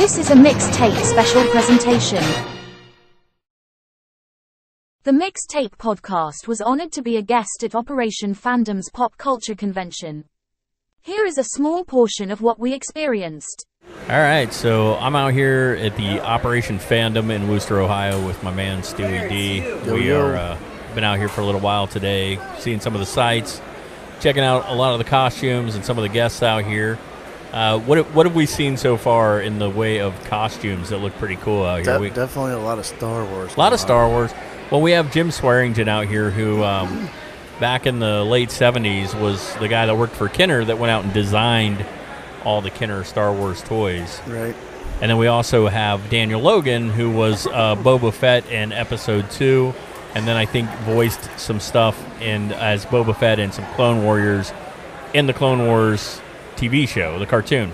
This is a mixtape special presentation. The Mixtape Podcast was honored to be a guest at Operation Fandom's Pop Culture Convention. Here is a small portion of what we experienced. All right, so I'm out here at the Operation Fandom in Wooster, Ohio, with my man Stewie D. we yo. are uh, been out here for a little while today, seeing some of the sights, checking out a lot of the costumes and some of the guests out here. Uh, what have- what have we seen so far in the way of costumes that look pretty cool out here? De- we, definitely a lot of Star Wars. a lot of Star Wars. Well, we have Jim Swearingen out here, who um, back in the late '70s was the guy that worked for Kenner that went out and designed all the Kenner Star Wars toys. Right. And then we also have Daniel Logan, who was uh, Boba Fett in Episode Two, and then I think voiced some stuff in as Boba Fett in some Clone Warriors in the Clone Wars TV show, the cartoon.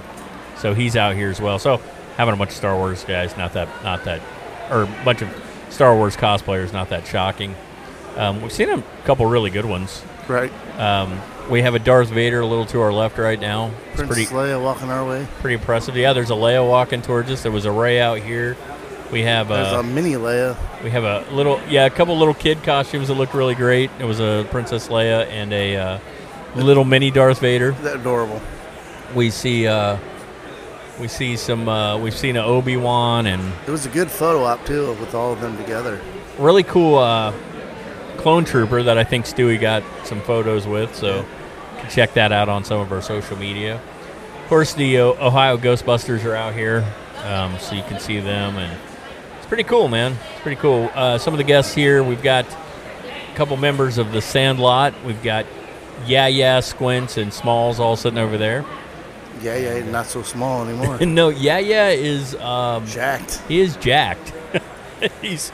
So he's out here as well. So having a bunch of Star Wars guys, not that, not that, or a bunch of Star Wars cosplayers, not that shocking. Um, we've seen a couple really good ones. Right. Um, we have a Darth Vader a little to our left right now. It's Princess pretty Leia walking our way. pretty impressive. Yeah, there's a Leia walking towards us. There was a Rey out here. We have There's a a mini Leia. we have a little yeah, a couple little kid costumes that looked really great. It was a Princess Leia and a uh, little mini Darth Vader. They're adorable. We see uh, we see some uh, we've seen an Obi Wan and It was a good photo op too with all of them together. really cool uh, clone trooper that I think Stewie got some photos with. So you can check that out on some of our social media. Of course, the Ohio Ghostbusters are out here, um, so you can see them, and it's pretty cool, man. It's pretty cool. Uh, some of the guests here, we've got a couple members of the Sandlot. We've got Yeah Yeah Squints and Smalls all sitting over there. Yeah, yeah, not so small anymore. No, Yeah Yeah is um, Jacked. he is jacked. he's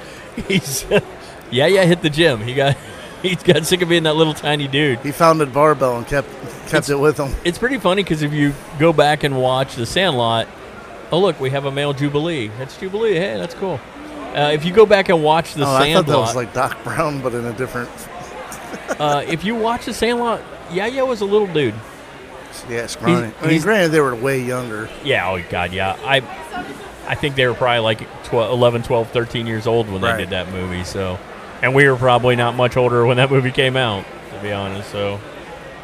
he's yeah yeah hit the gym. He got he's got sick of being that little tiny dude. He found a barbell and kept kept It's- it with him. It's pretty funny because if you go back and watch The Sandlot, oh look, we have a male Jubilee. That's Jubilee. Hey, that's cool. Uh, if you go back and watch The oh, I thought that was like Doc Brown, but in a different. uh, if you watch The Sandlot, yeah yeah was a little dude. Yeah. I mean, granted, they were way younger. Yeah, oh god, yeah. I I think they were probably like 12, 11, 12, 13 years old when Right. they did that movie. So, and we were probably not much older when that movie came out, to be honest. So,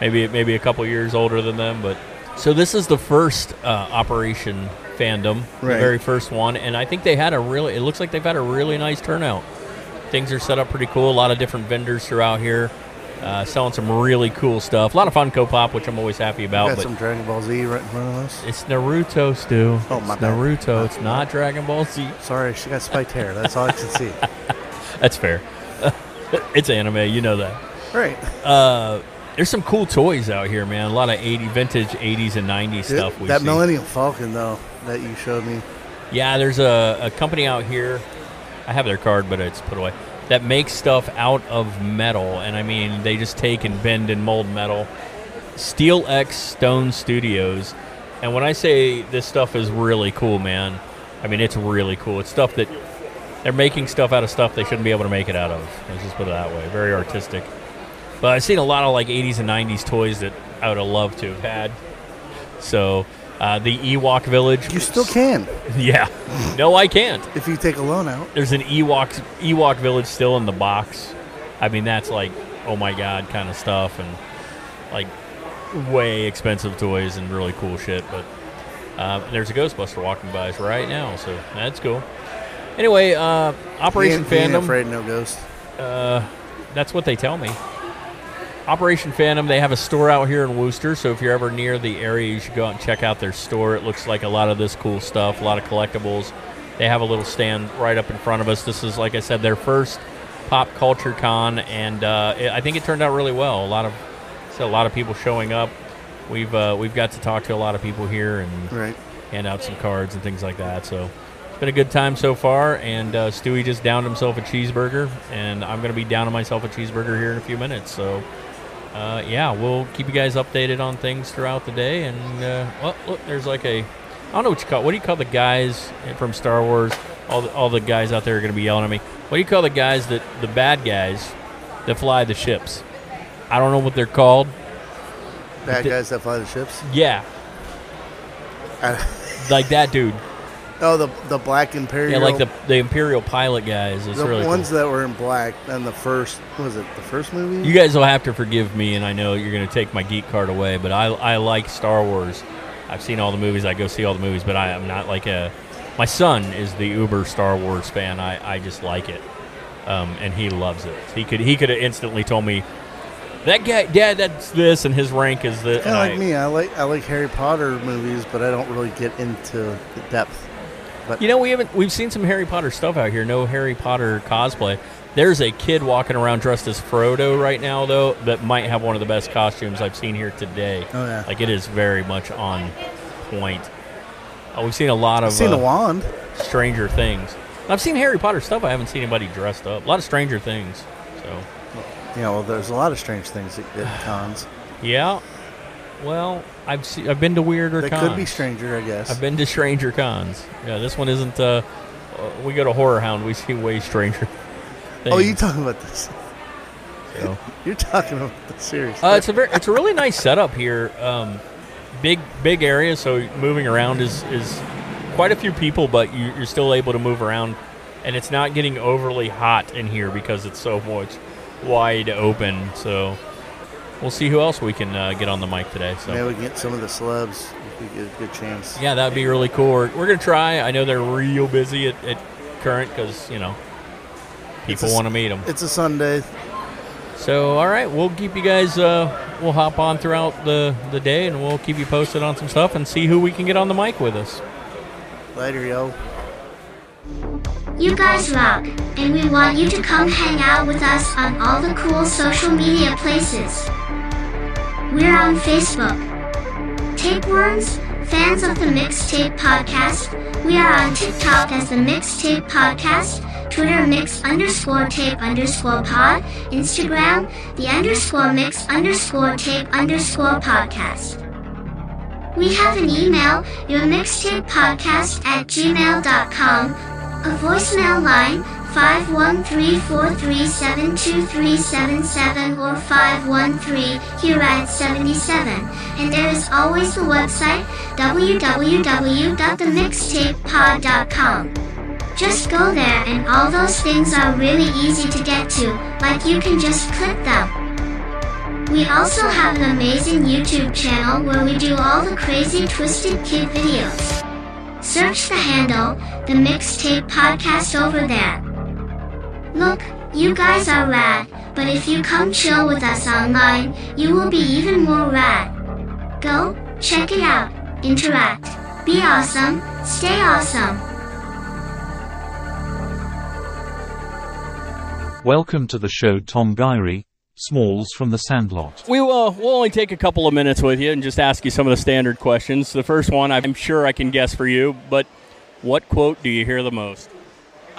maybe maybe a couple years older than them, but so this is the first uh, Operation Fandom, the Right. very first one, and I think they had a really. It looks like they've had a really nice turnout. Things are set up pretty cool. A lot of different vendors throughout here. Uh, selling some really cool stuff. A lot of Funko Pop, which I'm always happy about. Got some Dragon Ball Z right in front of us. it's Naruto, Stu. Oh, my it's bad. Naruto. It's not Dragon Ball Z. Sorry, she got spiked hair. That's all I can see. That's fair. it's anime, you know that. Right. Uh, there's some cool toys out here, man. A lot of 80 vintage 80s and 90s stuff. We that see. Millennium Falcon though that you showed me. Yeah, there's a, a company out here. I have their card, but it's put away. That make stuff out of metal, and I mean they just take and bend and mold metal. Steel X Stone Studios, and when I say this stuff is really cool, man, I mean it's really cool. It's stuff that they're making stuff out of stuff they shouldn't be able to make it out of. Let's just put it that way. Very artistic. But I've seen a lot of like 80s and 90s toys that I would have loved to have had. So uh, the Ewok Village. You still can Yeah. No, I can't. if you take a loan out. There's an Ewok Ewok village still in the box. I mean, that's like, oh my god, kind of stuff, and like way expensive toys and really cool shit. But uh, there's a Ghostbuster walking by us right now, so that's cool. Anyway, uh, Operation He ain't- he ain't Fandom. afraid no ghost. Uh, that's what they tell me. Operation Fandom, they have a store out here in Wooster, so if you're ever near the area, you should go out and check out their store. It looks like a lot of this cool stuff, a lot of collectibles. They have a little stand right up in front of us. This is, like I said, their first pop culture con, and uh, it, I think it turned out really well. A lot of so a lot of people showing up. We've uh, we've got to talk to a lot of people here and Right. hand out some cards and things like that. So it's been a good time so far. And uh, Stewie just downed himself a cheeseburger, and I'm going to be downing myself a cheeseburger here in a few minutes. So uh, yeah, we'll keep you guys updated on things throughout the day. And uh, well, look, there's like a I don't know what you call. What do you call the guys from Star Wars? All the, all the guys out there are going to be yelling at me. What do you call the guys that the bad guys that fly the ships? I don't know what they're called. Bad guys that fly the ships. Yeah, like that dude. Oh, the the black imperial. Yeah, like the the Imperial pilot guys. It's the really cool. ones that were in black. And the first was it the first movie? You guys will have to forgive me, and I know you're going to take my geek card away, but I, I like Star Wars. I've seen all the movies. I go see all the movies, but I am not like a. My son is the uber Star Wars fan. I, I just like it, um, and he loves it. He could he could have instantly told me that guy, Dad, that's this, and his rank is the. Kind of like me. I like I like Harry Potter movies, but I don't really get into the depth. But You know, we haven't we've seen some Harry Potter stuff out here. No Harry Potter cosplay. There's a kid walking around dressed as Frodo right now, though, that might have one of the best costumes I've seen here today. Oh, yeah. like it is very much on point. Oh, we've seen a lot of I've seen uh, the wand. Stranger Things. I've seen Harry Potter stuff. I haven't seen anybody dressed up. A lot of Stranger Things. So Yeah, well, there's a lot of strange things at, at cons. yeah. Well, I've se- I've been to weirder That cons. could be stranger, I guess. I've been to stranger cons. Yeah, this one isn't. Uh, uh, we go to Horror Hound. We see way stranger. Things, oh, you talking about this? so. You're talking about the series. Uh, it's a very, it's a really nice setup here. Um, big, big area, so moving around is is quite a few people, but you, you're still able to move around, and it's not getting overly hot in here because it's so much wide open. So we'll see who else we can uh, get on the mic today. So. Maybe we can get some of the celebs. If we get a good chance. Yeah, that'd be really cool. We're, we're gonna try. I know they're real busy at, at current because you know people want to meet them. It's a Sunday. So all right, we'll keep you guys. Uh, we'll hop on throughout the the day, and we'll keep you posted on some stuff and see who we can get on the mic with us. Later, yo. You guys rock, and we want you to come hang out with us on all the cool social media places. We're on Facebook. Tapeworms, fans of the Mixtape Podcast. We are on TikTok as the Mixtape Podcast, Twitter mix underscore tape underscore pod, Instagram, the underscore mix underscore tape underscore podcast. We have an email, your mixtape podcast at gmail.com, a voicemail line, 513-437-2377 or 513 here at 77. And there is always the website, www.themixtapepod.com. Just go there and all those things are really easy to get to, like you can just click them. We also have an amazing YouTube channel where we do all the crazy twisted kid videos. Search the handle, the Mixtape Podcast over there. Look, you guys are rad, but if you come chill with us online, you will be even more rad. Go, check it out, interact, be awesome, stay awesome. Welcome to the show, Tom Guiry, Smalls from the Sandlot. We will we'll only take a couple of minutes with you and just ask you some of the standard questions. The first one, I'm sure I can guess for you, but what quote do you hear the most?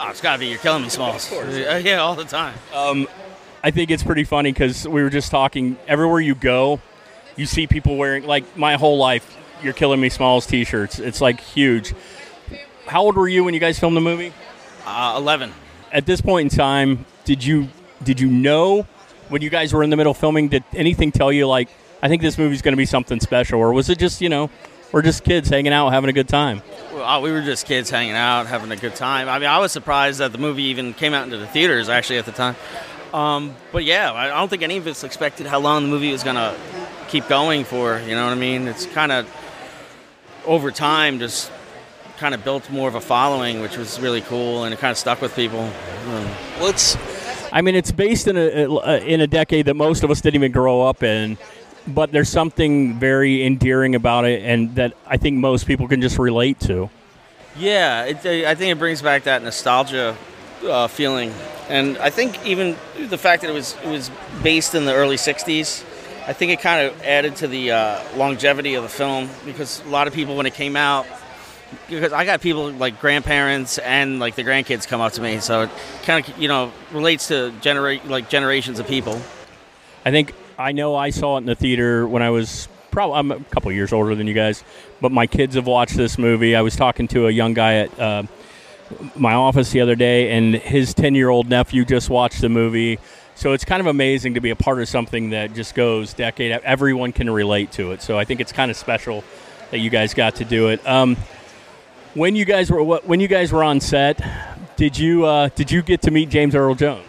Oh, it's got to be You're Killing Me, Smalls. Uh, Yeah, all the time. I think it's pretty funny because we were just talking. Everywhere you go, you see people wearing like my whole life. You're killing me, Smalls T-shirts. It's like huge. How old were you when you guys filmed the movie? Uh, 11. At this point in time, did you did you know when you guys were in the middle of filming? Did anything tell you like I think this movie's going to be something special, or was it just you know we're just kids hanging out having a good time? Well, uh, we were just kids hanging out, having a good time. I mean, I was surprised that the movie even came out into the theaters, actually, at the time. Um, but yeah, I I don't think any of us expected how long the movie was going to keep going for. You know what I mean? It's kind of, over time, just kind of built more of a following, which was really cool, and it kind of stuck with people. Um, Well, it's. I mean, it's based in a in a decade that most of us didn't even grow up in, but there's something very endearing about it, and that I think most people can just relate to. Yeah, it, I think it brings back that nostalgia uh, feeling, and I think even the fact that it was it was based in the early '60s, I think it kind of added to the uh, longevity of the film because a lot of people when it came out, because I got people like grandparents and like the grandkids come up to me, so it kind of you know relates to generate like generations of people. I think I know I saw it in the theater when I was probably I'm a couple years older than you guys, but my kids have watched this movie. I was talking to a young guy at uh, my office the other day, and his 10 year old nephew just watched the movie. So it's kind of amazing to be a part of something that just goes decade. Everyone can relate to it. So I think it's kind of special that you guys got to do it. Um, When you guys were when you guys were on set, did you uh, did you get to meet James Earl Jones?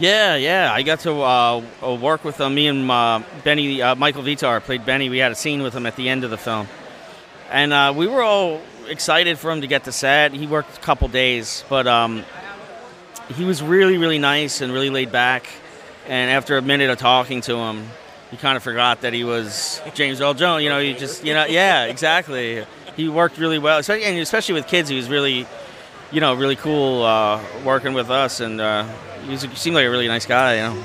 Yeah, yeah. I got to uh, uh, work with him. Me and uh, Benny, uh, Michael Vitar played Benny. We had a scene with him at the end of the film, and uh, we were all excited for him to get to set. He worked a couple days, but um, he was really, really nice and really laid back. And after a minute of talking to him, you kind of forgot that he was James Earl Jones. You know, you just, you know, yeah, exactly. He worked really well, and especially with kids. He was really, you know, really cool uh, working with us, and uh, he, was, he seemed like a really nice guy. You know.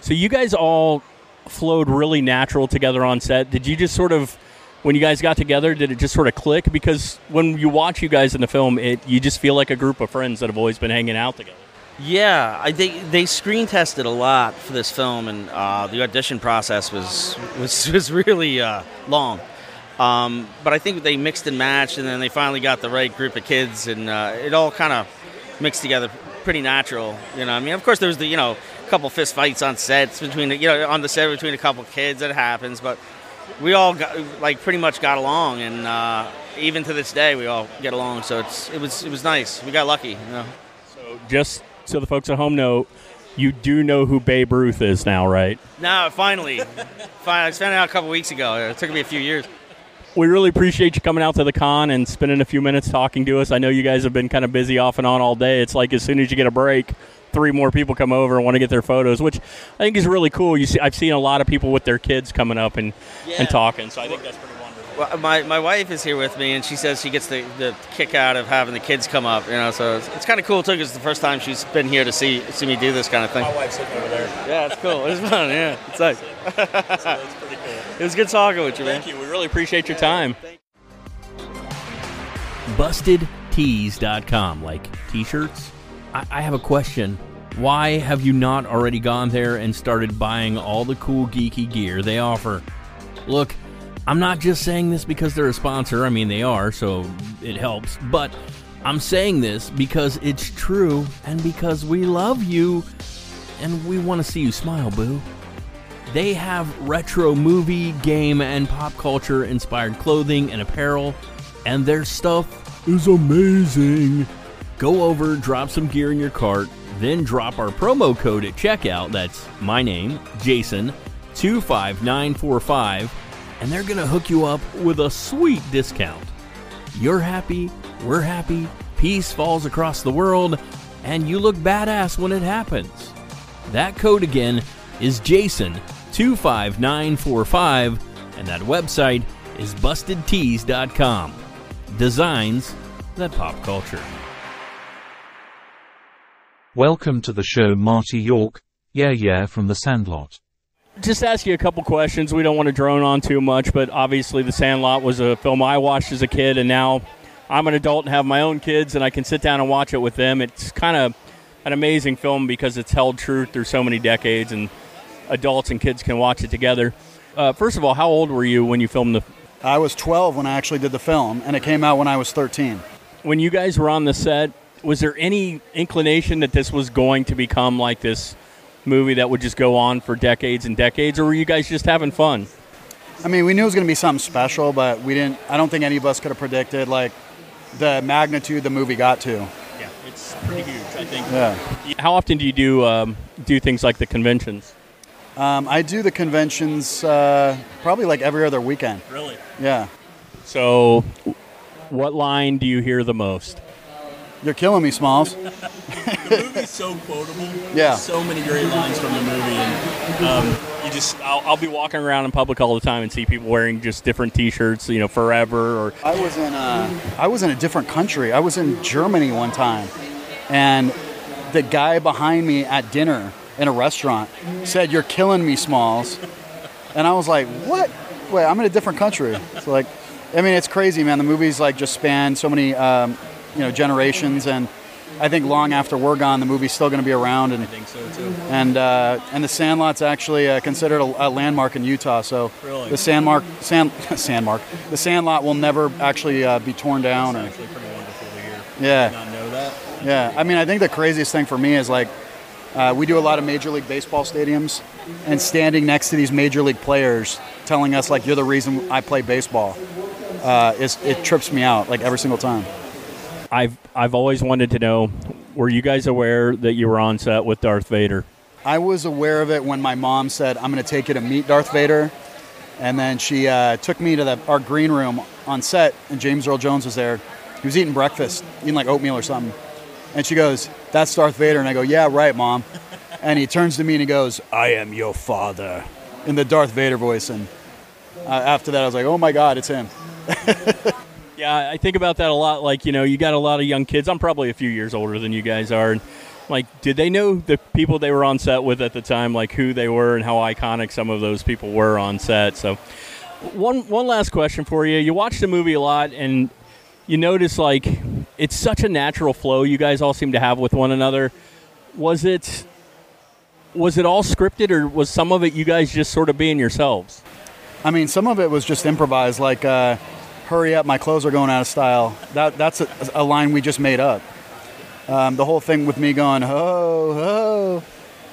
So you guys all flowed really natural together on set. Did you just sort of when you guys got together, did it just sort of click? Because when you watch you guys in the film, it you just feel like a group of friends that have always been hanging out together. Yeah, I think they screen tested a lot for this film, and uh, the audition process was was, was really uh, long. Um, but I think they mixed and matched, and then they finally got the right group of kids, and uh, it all kind of mixed together pretty natural. You know, I mean, of course, there was the you know a couple fist fights on sets between the, you know on the set between a couple kids. That happens, but we all got like pretty much got along, and uh, even to this day, we all get along. So it's it was it was nice. We got lucky. You know. So just so the folks at home know, you do know who Babe Ruth is now, right? Now, finally, finally, I found out a couple weeks ago. It took me a few years. We really appreciate you coming out to the con and spending a few minutes talking to us. I know you guys have been kind of busy off and on all day. It's like as soon as you get a break, three more people come over and want to get their photos, which I think is really cool. You see, I've seen a lot of people with their kids coming up and, Yeah. and talking, so I think that's pretty wonderful. Well, my, my wife is here with me, and she says she gets the, the kick out of having the kids come up. You know, so it's, it's kind of cool too, because it's the first time she's been here to see see me do this kind of thing. My wife's sitting over there. Yeah, it's cool. It's fun. Yeah, it's nice. Cool. It was good talking with you, man. Thank you. We really appreciate your time. BustedTees.com, like t shirts. I-, I have a question. Why have you not already gone there and started buying all the cool geeky gear they offer? Look, I'm not just saying this because they're a sponsor. I mean, they are, so it helps. But I'm saying this because it's true and because we love you and we want to see you smile, boo. They have retro movie, game, and pop culture inspired clothing and apparel, and their stuff is amazing. Go over, drop some gear in your cart, then drop our promo code at checkout. That's my name, Jason, 25945, and they're going to hook you up with a sweet discount. You're happy, we're happy, peace falls across the world, and you look badass when it happens. That code again is Jason25945, and that website is bustedtees.com. Designs that pop culture. Welcome to the show, Marty York. Yeah, yeah, from the Sandlot. Just ask you a couple questions. We don't want to drone on too much, but obviously, The Sandlot was a film I watched as a kid, and now I'm an adult and have my own kids, and I can sit down and watch it with them. It's kind of an amazing film because it's held true through so many decades, and adults and kids can watch it together. Uh, first of all, how old were you when you filmed the? I was 12 when I actually did the film, and it came out when I was 13. When you guys were on the set, was there any inclination that this was going to become like this movie that would just go on for decades and decades, or were you guys just having fun? I mean, we knew it was going to be something special, but we didn't. I don't think any of us could have predicted like the magnitude the movie got to. Yeah, it's pretty huge. I think. Yeah. How often do you do um, do things like the conventions? Um, I do the conventions uh, probably like every other weekend. Really? Yeah. So, what line do you hear the most? You're killing me, Smalls. The movie's so quotable. Yeah. So many great lines from the movie, and um, you just I'll, I'll be walking around in public all the time and see people wearing just different T-shirts, you know, forever or I was in a, I was in a different country. I was in Germany one time, and the guy behind me at dinner in a restaurant said, "You're killing me, Smalls," and I was like, "What? Wait, I'm in a different country." It's like, I mean, it's crazy, man. The movies like just span so many, um, you know, generations, and I think long after we're gone, the movie's still going to be around. And I think so too. and uh, and the Sandlot's actually uh, considered a, a landmark in Utah. So Really? the Sandmark, Sand, Sandmark, the Sandlot will never actually uh, be torn down. Or, Actually, pretty wonderful to hear. yeah, Not know that. yeah. I mean, I think the craziest thing for me is like uh, we do a lot of Major League Baseball stadiums, and standing next to these Major League players telling us like you're the reason I play baseball, uh, is it trips me out like every single time. I've I've always wanted to know: Were you guys aware that you were on set with Darth Vader? I was aware of it when my mom said, I'm going to take you to meet Darth Vader. And then she uh, took me to the, our green room on set, and James Earl Jones was there. He was eating breakfast, eating like oatmeal or something. And she goes, That's Darth Vader. And I go, Yeah, right, mom. And he turns to me and he goes, I am your father, in the Darth Vader voice. And uh, after that, I was like, Oh my God, it's him. Yeah, I think about that a lot. Like, you know, you got a lot of young kids. I'm probably a few years older than you guys are. And like, did they know the people they were on set with at the time, like who they were and how iconic some of those people were on set? So, one one last question for you. You watch the movie a lot, and you notice like it's such a natural flow you guys all seem to have with one another. Was it was it all scripted, or was some of it you guys just sort of being yourselves? I mean, some of it was just improvised, like, uh, hurry up, my clothes are going out of style. That, that's a, a line we just made up. Um, the whole thing with me going, ho, ho,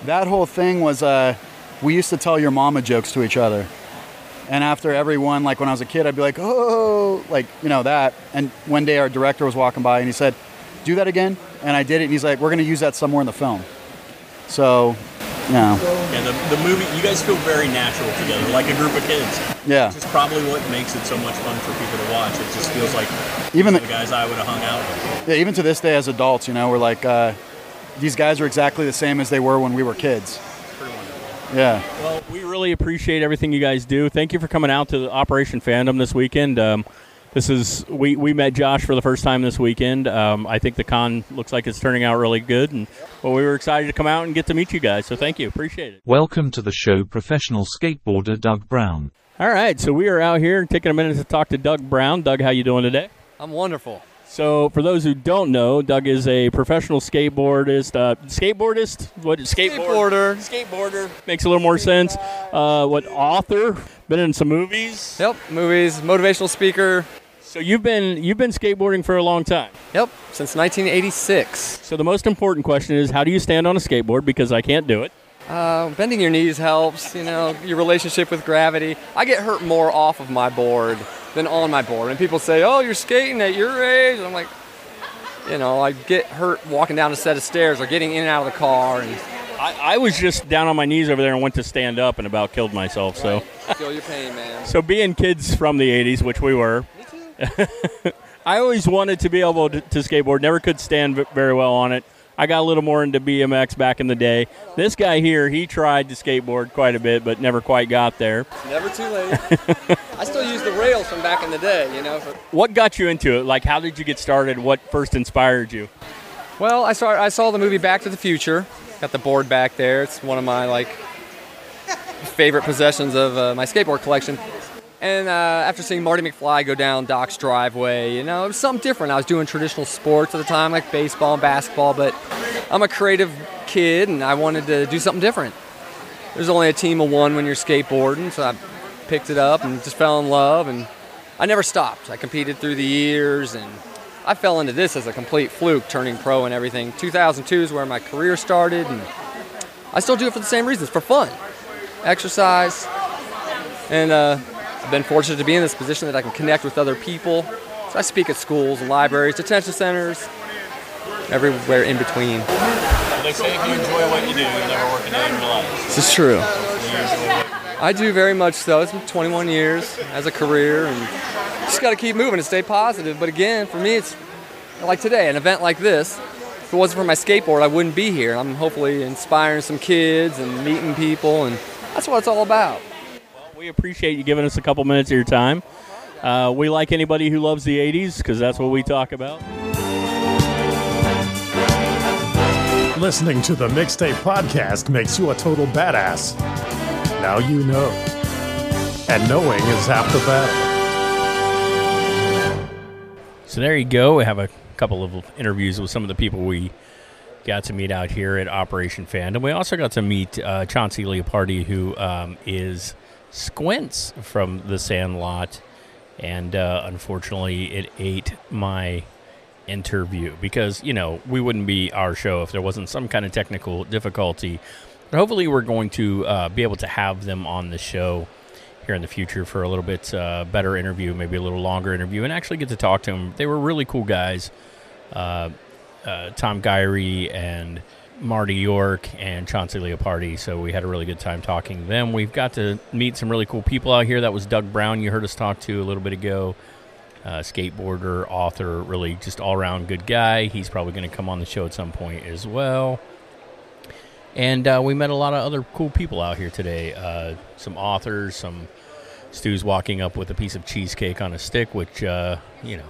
that whole thing was, uh, we used to tell your mama jokes to each other. And after every one, like when I was a kid, I'd be like, oh, like, you know, that. And one day our director was walking by and he said, do that again. And I did it. And he's like, we're going to use that somewhere in the film. So, you know, Yeah, the, the movie, you guys feel very natural together, like a group of kids. yeah. Which is probably what makes it so much fun for people to watch. It just feels like Even the the, guys I would have hung out with. Yeah, even to this day as adults, you know, we're like, uh, these guys are exactly the same as they were when we were kids. Yeah. Well, we really appreciate everything you guys do. Thank you for coming out to the Operation Fandom this weekend. Um, this is we, we met Josh for the first time this weekend. Um, I think the con looks like it's turning out really good, and well, we were excited to come out and get to meet you guys. So thank you, appreciate it. Welcome to the show, professional skateboarder Doug Brown. All right, so we are out here taking a minute to talk to Doug Brown. Doug, how you doing today? I'm wonderful. So, for those who don't know, Doug is a professional skateboardist. Uh, skateboardist? What? Skateboard? Skateboarder. Skateboarder makes a little more sense. Uh, what author? Been in some movies. Yep. Movies, motivational speaker. So you've been you've been skateboarding for a long time. Yep. Since 1986. So the most important question is, how do you stand on a skateboard? Because I can't do it. Uh, bending your knees helps. You know your relationship with gravity. I get hurt more off of my board than on my board. And people say, "Oh, you're skating at your age." And I'm like, you know, I get hurt walking down a set of stairs or getting in and out of the car, and I, I was just down on my knees over there and went to stand up and about killed myself. So, feel your pain, man. so being kids from the '80s, which we were, I always wanted to be able to, to skateboard. Never could stand very well on it. I got a little more into BMX back in the day. This guy here, he tried to skateboard quite a bit, but never quite got there. Never too late. I still use the rails from back in the day. You know. For, What got you into it? Like, how did you get started? What first inspired you? Well, I saw I saw the movie Back to the Future. Got the board back there. It's one of my like favorite possessions of uh, my skateboard collection. And uh, after seeing Marty McFly go down Doc's driveway, you know, it was something different. I was doing traditional sports at the time, like baseball and basketball, but I'm a creative kid and I wanted to do something different. There's only a team of one when you're skateboarding, so I picked it up and just fell in love, and I never stopped. I competed through the years, and I fell into this as a complete fluke, turning pro and everything. 2002 is where my career started, and I still do it for the same reasons, for fun, exercise, and uh, I've been fortunate to be in this position that I can connect with other people. So I speak at schools libraries, detention centers, everywhere in between. they say if you enjoy what you do, you'll never work a day in your life. This is true. I do very much so. It's been 21 years as a career, and just got to keep moving and stay positive. But again, for me, it's like today, an event like this. If it wasn't for my skateboard, I wouldn't be here. I'm hopefully inspiring some kids and meeting people, and that's what it's all about. We appreciate you giving us a couple minutes of your time. Uh, we like anybody who loves the 80s because that's what we talk about. Listening to the Mixtape Podcast makes you a total badass. Now you know. And knowing is half the battle. So there you go. We have a couple of interviews with some of the people we got to meet out here at Operation Fandom. We also got to meet uh, Chauncey Leopardi, who um, is Squints from The Sandlot. And uh, unfortunately, it ate my interview because, you know, we wouldn't be our show if there wasn't some kind of technical difficulty. But hopefully, we're going to uh, be able to have them on the show here in the future for a little bit uh, better interview, maybe a little longer interview, and actually get to talk to them. They were really cool guys. uh, uh, Tom Guiry and Marty York and Chauncey Leopardi. So we had a really good time talking to them. We've got to meet some really cool people out here. That was Doug Brown, you heard us talk to a little bit ago. Uh, skateboarder, author, really just all around good guy. He's probably going to come on the show at some point as well. And uh, we met a lot of other cool people out here today. Uh, some authors, some Stu's walking up with a piece of cheesecake on a stick, which, uh, you know,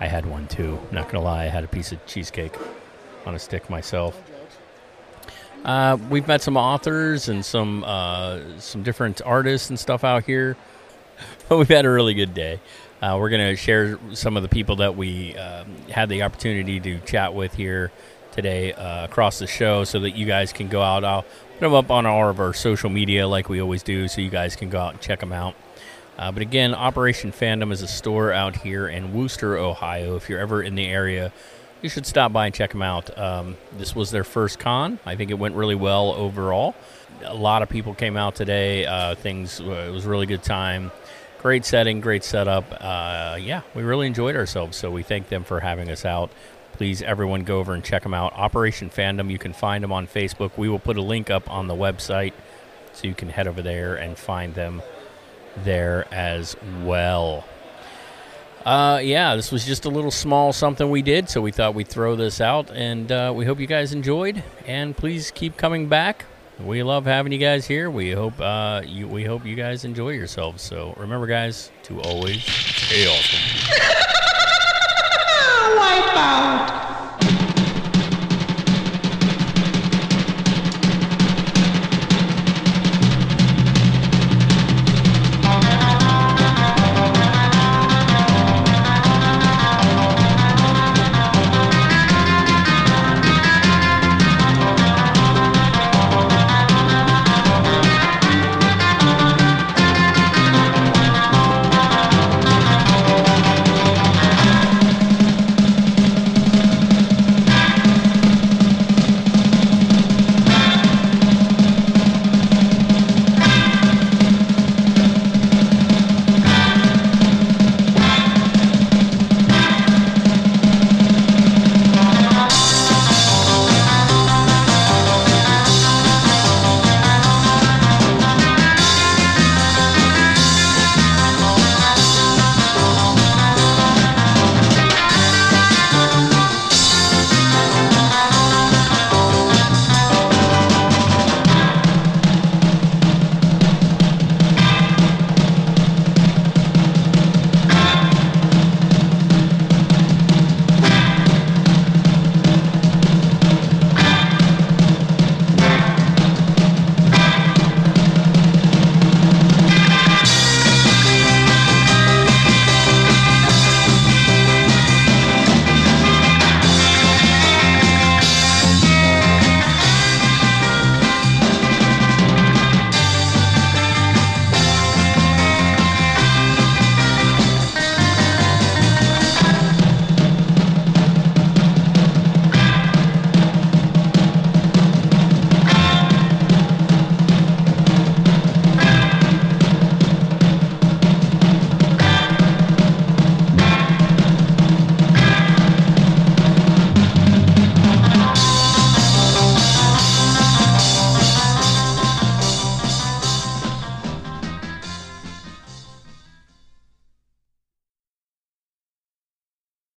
I had one too. Not going to lie, I had a piece of cheesecake on a stick myself. Uh, we've met some authors and some uh, some different artists and stuff out here. But we've had a really good day. Uh, we're going to share some of the people that we um, had the opportunity to chat with here today uh, across the show so that you guys can go out. I'll put them up on all of our social media like we always do so you guys can go out and check them out. Uh, but again, Operation Fandom is a store out here in Wooster, Ohio. If you're ever in the area, you should stop by and check them out. Um, this was their first con. I think it went really well overall. A lot of people came out today. Uh, things uh, it was really good time. Great setting, great setup. Uh, yeah, we really enjoyed ourselves. So we thank them for having us out. Please, everyone, go over and check them out. Operation Fandom. You can find them on Facebook. We will put a link up on the website, so you can head over there and find them there as well. Uh, yeah, this was just a little small something we did, so we thought we'd throw this out, and uh, we hope you guys enjoyed. And please keep coming back. We love having you guys here. We hope uh, you we hope you guys enjoy yourselves. So remember, guys, to always stay awesome.